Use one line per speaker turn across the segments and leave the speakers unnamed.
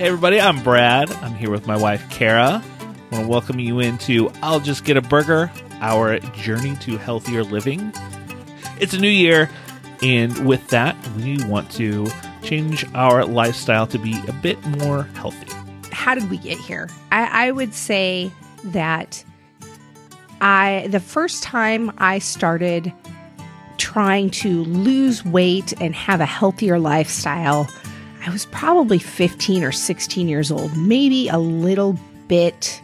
Hey, everybody, I'm Brad. I'm here with my wife, Kara. I want to welcome you into I'll Just Get a Burger, our journey to healthier living. It's a new year, and with that, we want to change our lifestyle to be a bit more healthy.
How did we get here? I, I would say that I the first time I started trying to lose weight and have a healthier lifestyle, I was probably 15 or 16 years old, maybe a little bit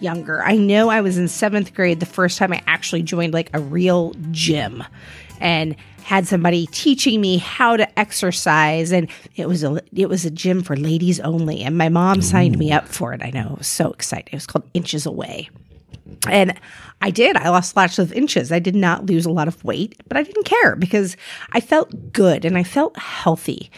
younger. I know I was in seventh grade the first time I actually joined like a real gym and had somebody teaching me how to exercise and it was a it was a gym for ladies only and my mom signed me up for it. I know. I was so excited. It was called Inches Away. And I did. I lost lots of inches. I did not lose a lot of weight, but I didn't care because I felt good and I felt healthy.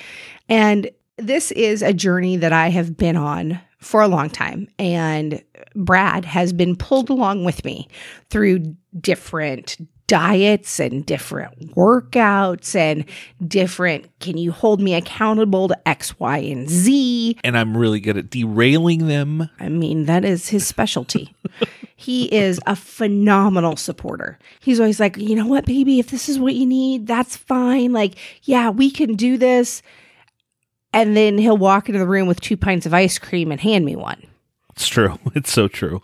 And this is a journey that I have been on for a long time. And Brad has been pulled along with me through different diets and different workouts and different can you hold me accountable to X, Y, and Z?
And I'm really good at derailing them.
I mean, that is his specialty. he is a phenomenal supporter. He's always like, you know what, baby, if this is what you need, that's fine. Like, yeah, we can do this. And then he'll walk into the room with two pints of ice cream and hand me one.
It's true. It's so true.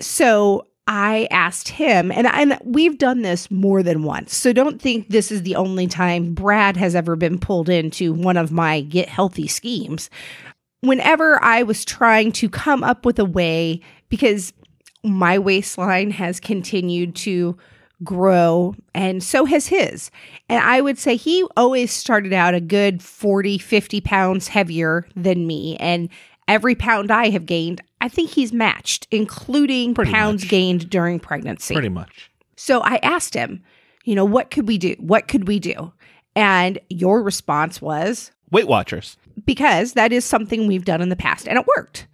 So I asked him, and, and we've done this more than once. So don't think this is the only time Brad has ever been pulled into one of my get healthy schemes. Whenever I was trying to come up with a way, because my waistline has continued to grow and so has his. And I would say he always started out a good 40, 50 pounds heavier than me. And every pound I have gained, I think he's matched, including
Pretty
pounds
much.
gained during pregnancy.
Pretty much.
So I asked him, you know, what could we do? What could we do? And your response was,
Weight Watchers.
because that is something we've done in the past and it worked.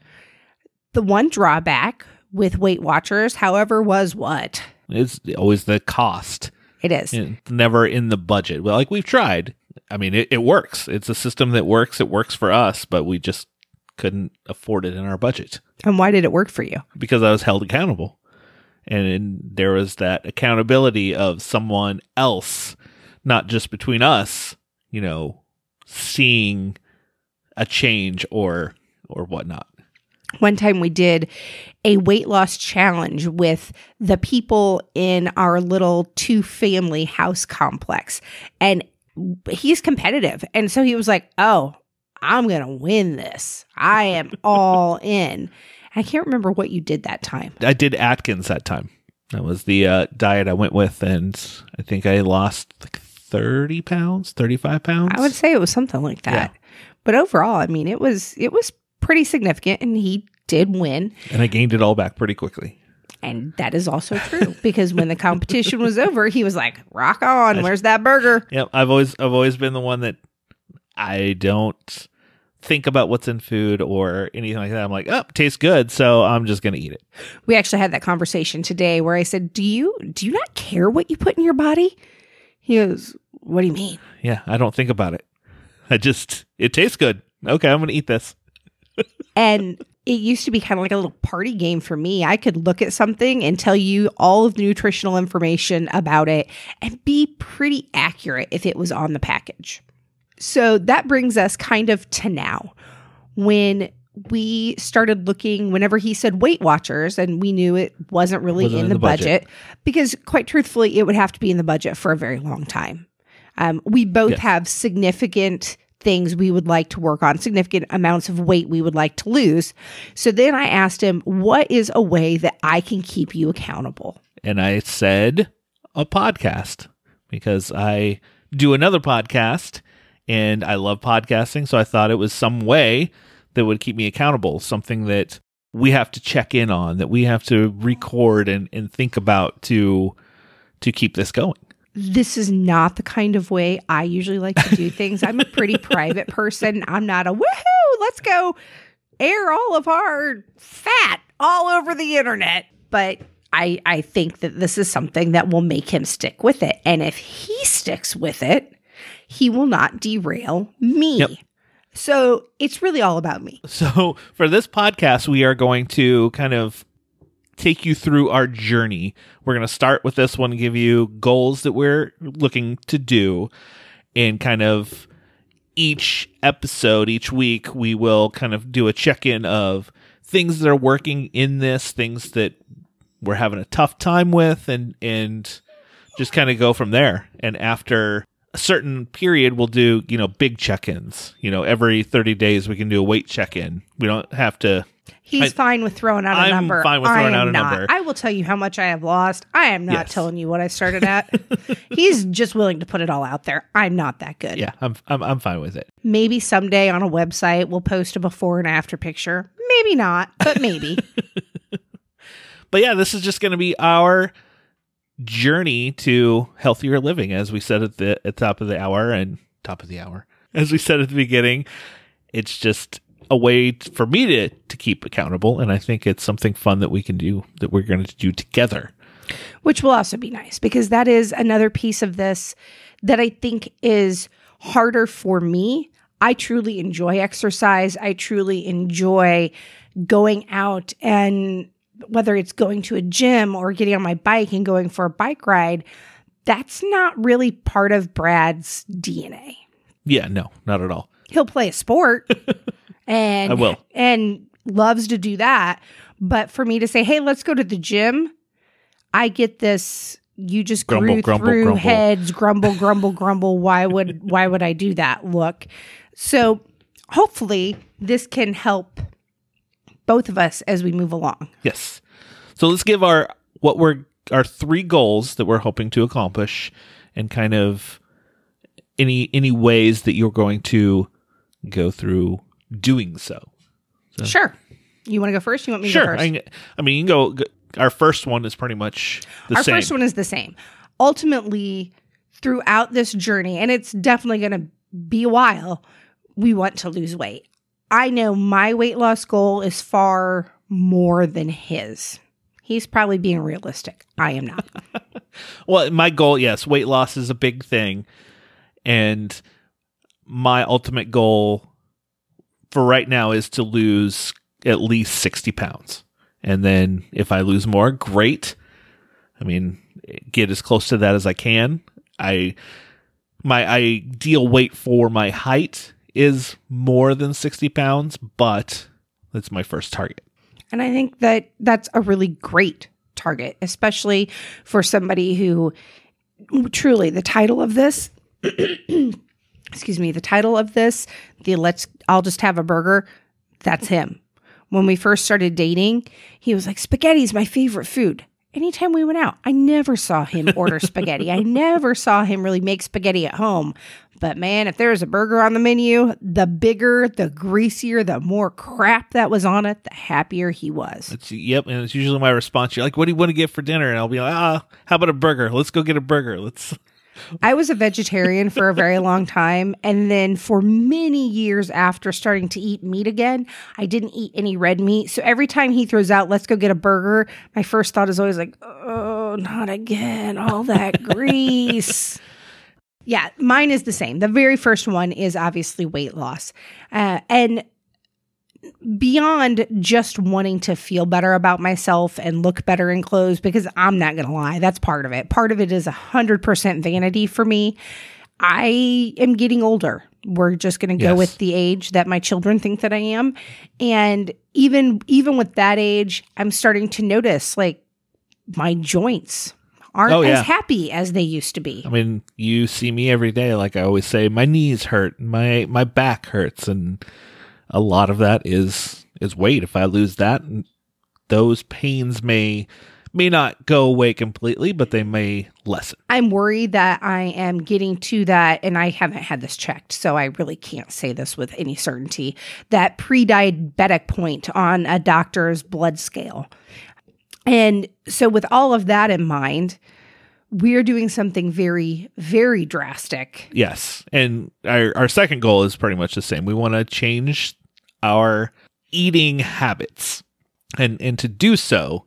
The one drawback with Weight Watchers, however, was what?
It's always the cost.
It is.
It's never in the budget. Well, like we've tried. I mean, it, it works. It's a system that works. It works for us, but we just couldn't afford it in our budget
And why did it work for you?
because I was held accountable. And there was that accountability of someone else, not just between us, you know, seeing a change or or whatnot.
One time we did a weight loss challenge with the people in our little two family house complex. And he's competitive. And so he was like, Oh, I'm going to win this. I am all in. I can't remember what you did that time.
I did Atkins that time. That was the uh, diet I went with, and I think I lost like thirty pounds, thirty five pounds.
I would say it was something like that. But overall, I mean, it was it was pretty significant and he did win.
and I gained it all back pretty quickly.
And that is also true because when the competition was over, he was like, "Rock on! Where's that burger?"
Yep, I've always I've always been the one that I don't think about what's in food or anything like that. I'm like, oh, tastes good, so I'm just gonna eat it.
We actually had that conversation today where I said, "Do you do you not care what you put in your body?" He goes, "What do you mean?"
Yeah, I don't think about it. I just it tastes good. Okay, I'm gonna eat this.
And it used to be kind of like a little party game for me. I could look at something and tell you all of the nutritional information about it and be pretty accurate if it was on the package. So that brings us kind of to now when we started looking whenever he said Weight Watchers and we knew it wasn't really
Wasn't
in,
in
the,
the budget.
budget. because quite truthfully it would have to be in the budget for a very long time. Um, we both
Yes.
have significant things we would like to work on, significant amounts of weight we would like to lose. So then I asked him, What is a way that I can keep you accountable?
And I said a podcast because I do another podcast and I love podcasting. So I thought it was some way that would keep me accountable, something that we have to check in on, that we have to record and, and think about to to keep this going.
This is not the kind of way I usually like to do things. I'm a pretty private person. I'm not a woohoo, let's go air all of our fat all over the internet. But I, I think that this is something that will make him stick with it. And if he sticks with it, he will not derail me.
Yep.
So it's really all about me.
So for this podcast, we are going to kind of take you through our journey. We're going to start with this one, give you goals that we're looking to do, and kind of each episode, each week, we will kind of do a check in of things that are working in this, things that we're having a tough time with, and and just kind of go from there. And after a certain period, we'll do you know big check ins. You know, every thirty days we can do a weight check in. We don't have to.
He's
I-
fine with throwing out a
I'm
number.
fine with throwing out a
not.
number.
I will tell you how much I have lost. I am not
Yes.
telling you what I started at. He's just willing to put it all out there. I'm not that good.
Yeah, I'm I'm I'm fine with it.
Maybe someday on a website we'll post a before and after picture. Maybe not, but maybe.
But yeah, this is just going to be our journey to healthier living, as we said at the at the top of the hour and top of the hour, as we said at the beginning. It's just a way for me to to keep accountable, and I think it's something fun that we can do that we're going to do together.
which will also be nice because that is another piece of this that I think is harder for me. I truly enjoy exercise. I truly enjoy going out and whether it's going to a gym or getting on my bike and going for a bike ride, that's not really part of Brad's DNA.
Yeah, no, not at all.
He'll play a sport and
I will.
and loves to do that. But for me to say, hey, let's go to the gym, I get this you just
Grumble,
grew
grumble,
through
grumble.
heads, grumble, grumble, grumble. Why would why would I do that? Look. So hopefully this can help both of us as we move along.
Yes. So let's give our what we're our three goals that we're hoping to accomplish and kind of any any ways that you're going to go through doing so.
Sure. You want to go first? You want me to go
Sure.
first?
I, can- I mean, you can go, our first one is pretty much the same.
Our
same.
first one is the same. Ultimately, throughout this journey, and it's definitely going to be a while, we want to lose weight. I know my weight loss goal is far more than his. He's probably being realistic. I am not.
Well, my goal, yes, weight loss is a big thing. And my ultimate goal for right now is to lose at least 60 pounds. And then if I lose more, great. I mean, get as close to that as I can. I my ideal weight for my height is more than 60 pounds, but that's my first target.
And I think that that's a really great target, especially for somebody who truly the title of this, excuse me, the title of this, the let's, I'll just have a burger, that's him. When we first started dating, he was like, spaghetti's my favorite food. Anytime we went out, I never saw him order spaghetti. I never saw him really make spaghetti at home. But man, if there was a burger on the menu, the bigger, the greasier, the more crap that was on it, the happier he was.
It's, yep, and it's usually my response. You're like, "What do you want to get for dinner?" And I'll be like, "Ah, how about a burger? Let's go get a burger. Let's."
I was a vegetarian for a very long time. And then for many years after starting to eat meat again, I didn't eat any red meat. So every time he throws out, let's go get a burger, my first thought is always like, oh, not again. All that grease. Yeah, mine is the same. The very first one is obviously weight loss. Uh, and beyond just wanting to feel better about myself and look better in clothes, because I'm not going to lie, that's part of it. Part of it is 100% vanity for me. I am getting older. We're just going to go
Yes.
with the age that my children think that I am. And even even with that age, I'm starting to notice like my joints aren't
Oh, yeah.
as happy as they used to be.
I mean, you see me every day. Like I always say, my knees hurt, my my back hurts, and a lot of that is is weight. If I lose that, those pains may may not go away completely, but they may lessen.
I'm worried that I am getting to that, and I haven't had this checked, so I really can't say this with any certainty. That pre diabetic point on a doctor's blood scale. And so, with all of that in mind, we're doing something very, very drastic.
Yes, and our our second goal is pretty much the same. We want to change our eating habits, and and to do so,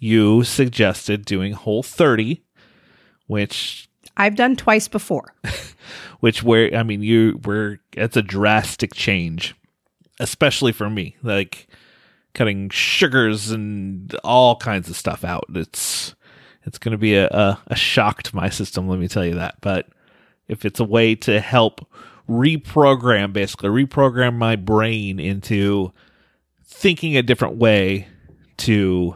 you suggested doing Whole 30, which
I've done twice before.
which where I mean you were it's a drastic change, especially for me. Like cutting sugars and all kinds of stuff out. It's it's going to be a, a, a shock to my system. Let me tell you that. But if it's a way to help reprogram, basically reprogram my brain into thinking a different way to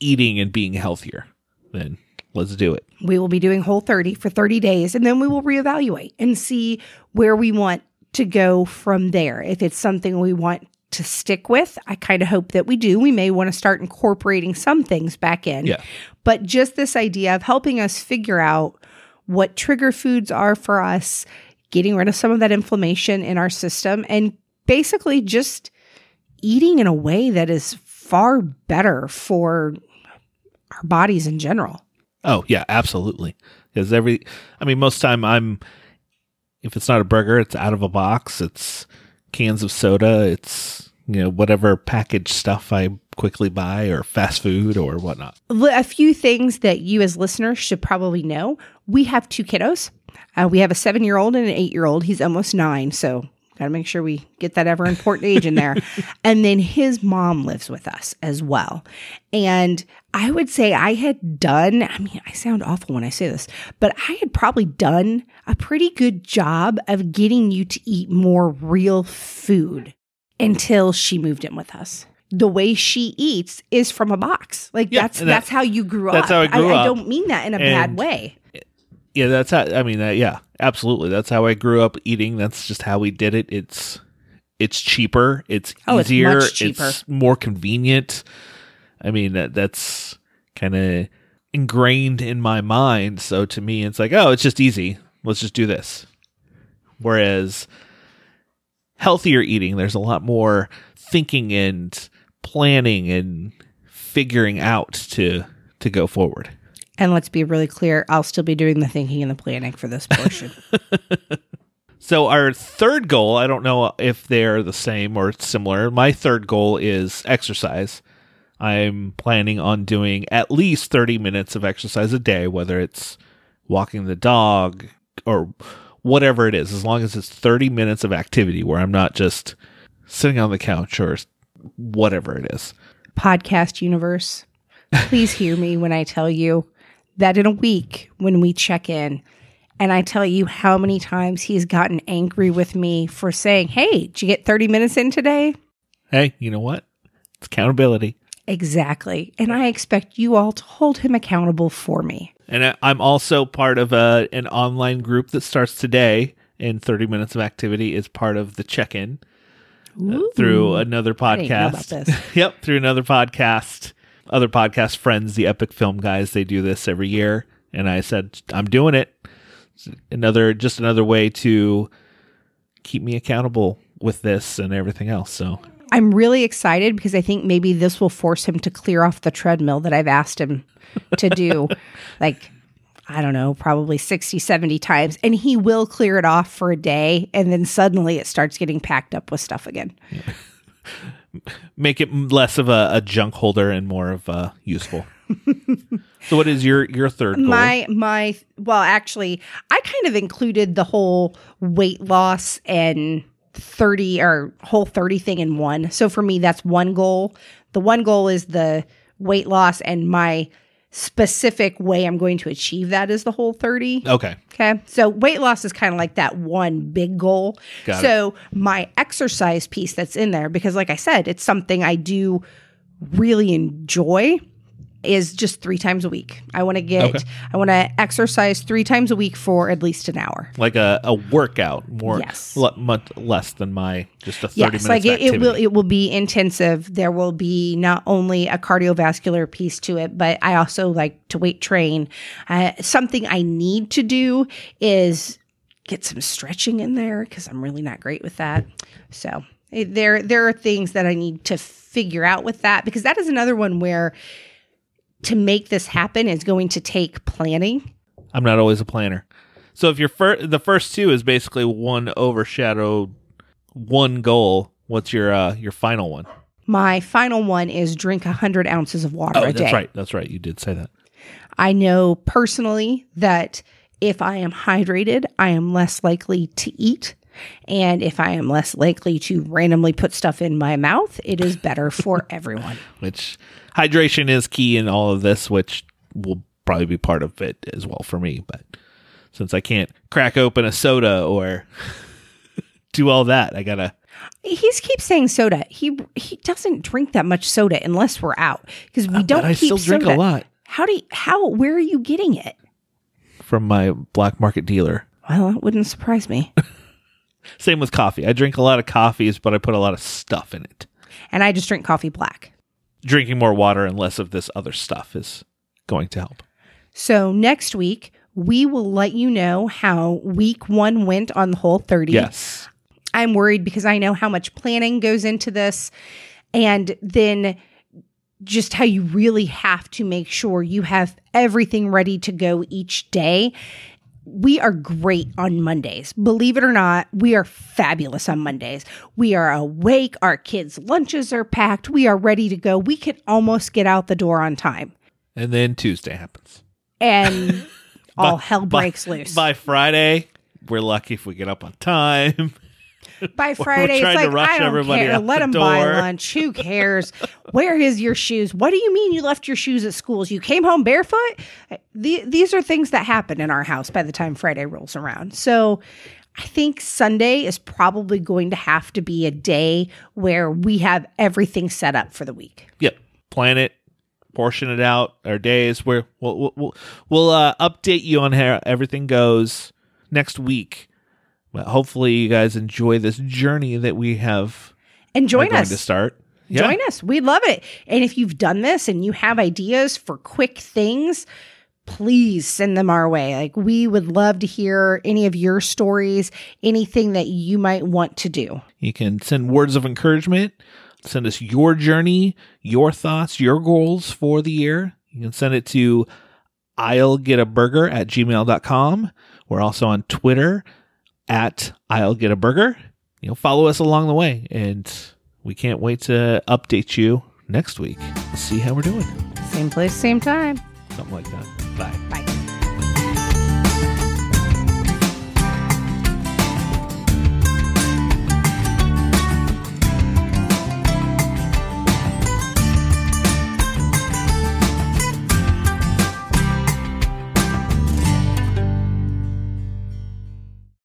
eating and being healthier, then let's do it.
We will be doing Whole 30 for 30 days and then we will reevaluate and see where we want to go from there. If it's something we want to stick with, I kind of hope that we do. We may want to start incorporating some things back in.
Yeah.
But just this idea of helping us figure out what trigger foods are for us, getting rid of some of that inflammation in our system, and basically just eating in a way that is far better for our bodies in general.
Oh yeah, absolutely. Because every, I mean, most time I'm, if it's not a burger, it's out of a box. It's cans of soda. It's you know whatever packaged stuff I quickly buy or fast food or whatnot.
A few things that you as listeners should probably know. We have two kiddos. Uh, we have a seven year old and an eight year old. He's almost nine, so got to make sure we get that ever important age in there. and then his mom lives with us as well. And I would say I had done, I mean, I sound awful when I say this, but I had probably done a pretty good job of getting you to eat more real food until she moved in with us. The way she eats is from a box. Like
Yeah,
that's
and that-
that's how you grew
that's
up.
how I grew
I,
up.
don't mean that in a bad way.
Yeah, that's how. I mean, uh, yeah, absolutely. That's how I grew up eating. That's just how we did it. It's it's cheaper. It's
Oh, it's
easier.
much cheaper.
It's more convenient. I mean, that that's kind of ingrained in my mind. So to me, it's like, oh, it's just easy. Let's just do this. Whereas healthier eating, there's a lot more thinking and planning and figuring out to to go forward.
And let's be really clear, I'll still be doing the thinking and the planning for this portion.
So our third goal, I don't know if they're the same or similar. My third goal is exercise. I'm planning on doing at least 30 minutes of exercise a day, whether it's walking the dog or whatever it is, as long as it's 30 minutes of activity where I'm not just sitting on the couch or whatever it is.
Podcast universe, please hear me when I tell you that in a week when we check in and I tell you how many times he's gotten angry with me for saying, Hey, did you get 30 minutes in today?
Hey, you know what? It's accountability.
Exactly. And I expect you all to hold him accountable for me.
And I- I'm also part of a, an online group that starts today. And 30 minutes of activity is part of the check in Uh, through another
I know about
podcast. yep, through another podcast. Other podcast friends, the Epic Film guys, they do this every year. And I said, I'm doing it. It's another, just another way to keep me accountable with this and everything else. So
I'm really excited because I think maybe this will force him to clear off the treadmill that I've asked him to do. like, I don't know, probably 60, 70 times. And he will clear it off for a day. And then suddenly it starts getting packed up with stuff again.
make it less of a, a junk holder and more of a useful. so what is your, your third goal?
My, my, well, actually, I kind of included the whole weight loss and 30 or whole 30 thing in one. So for me, that's one goal. The one goal is the weight loss, and my specific way I'm going to achieve that is the whole 30.
okay.
Okay. So weight loss is kind of like that one big goal.
Got it.
so my exercise piece that's in there, because like I said, it's something I do really enjoy is just three times a week. I want to get,
Okay.
I want to exercise three times a week for at least an hour.
like a, a workout more
Yes.
le- much less than my just a 30
Yes,
minutes
like it, it will it will be intensive. There will be not only a cardiovascular piece to it, but I also like to weight train. Uh, something I need to do is get some stretching in there because I'm really not great with that. So there there are things that I need to figure out with that because that is another one where to make this happen is going to take planning.
I'm not always a planner. So if your fir- the first two is basically one overshadowed one goal, what's your uh your final one?
My final one is drink 100 ounces of water
Oh,
a
that's right. That's right. You did say that.
I know personally that if I am hydrated, I am less likely to eat. And if I am less likely to randomly put stuff in my mouth, it is better for everyone.
Which hydration is key in all of this, which will probably be part of it as well for me. But since I can't crack open a soda or do all that, I gotta.
He keeps saying soda. He he doesn't drink that much soda unless we're out because we
Uh,
don't
I
keep
still drink
soda.
a lot
How do you, how where are you getting it?
from my black market dealer.
Well, that wouldn't surprise me.
Same with coffee. I drink a lot of coffees, but I put a lot of stuff in it.
and I just drink coffee black.
Drinking more water and less of this other stuff is going to help.
So next week we will let you know how week one went on the whole 30.
Yes.
I'm worried because I know how much planning goes into this. And then just how you really have to make sure you have everything ready to go each day. We are great on Mondays. Believe it or not, we are fabulous on Mondays. We are awake. Our kids' lunches are packed. We are ready to go. We can almost get out the door on time.
And then Tuesday happens.
And all
By-
hell
by-
breaks loose.
By Friday, we're lucky if we get up on time.
By Friday, it's like I don't care. Let
the
them buy lunch. Who cares? Where is your shoes? What do you mean you left your shoes at schools? You came home barefoot. The, these are things that happen in our house by the time Friday rolls around. So I think Sunday is probably going to have to be a day where we have everything set up for the week.
Yep. Plan it, portion it out. Our days where we'll we'll we'll, we'll uh, update you on how everything goes next week. But hopefully, you guys enjoy this journey that we have
And join us.
to start. Yeah.
Join us. We love it. And if you've done this and you have ideas for quick things, please send them our way. Like we would love to hear any of your stories, anything that you might want to do.
You can send words of encouragement, send us your journey, your thoughts, your goals for the year. You can send it to I'll get a burger at gmail.com. We're also on Twitter at I'll get a burger. You know, follow us along the way and we can't wait to update you next week. See how we're doing.
Same place, same time.
Something like that. Bye.
Bye.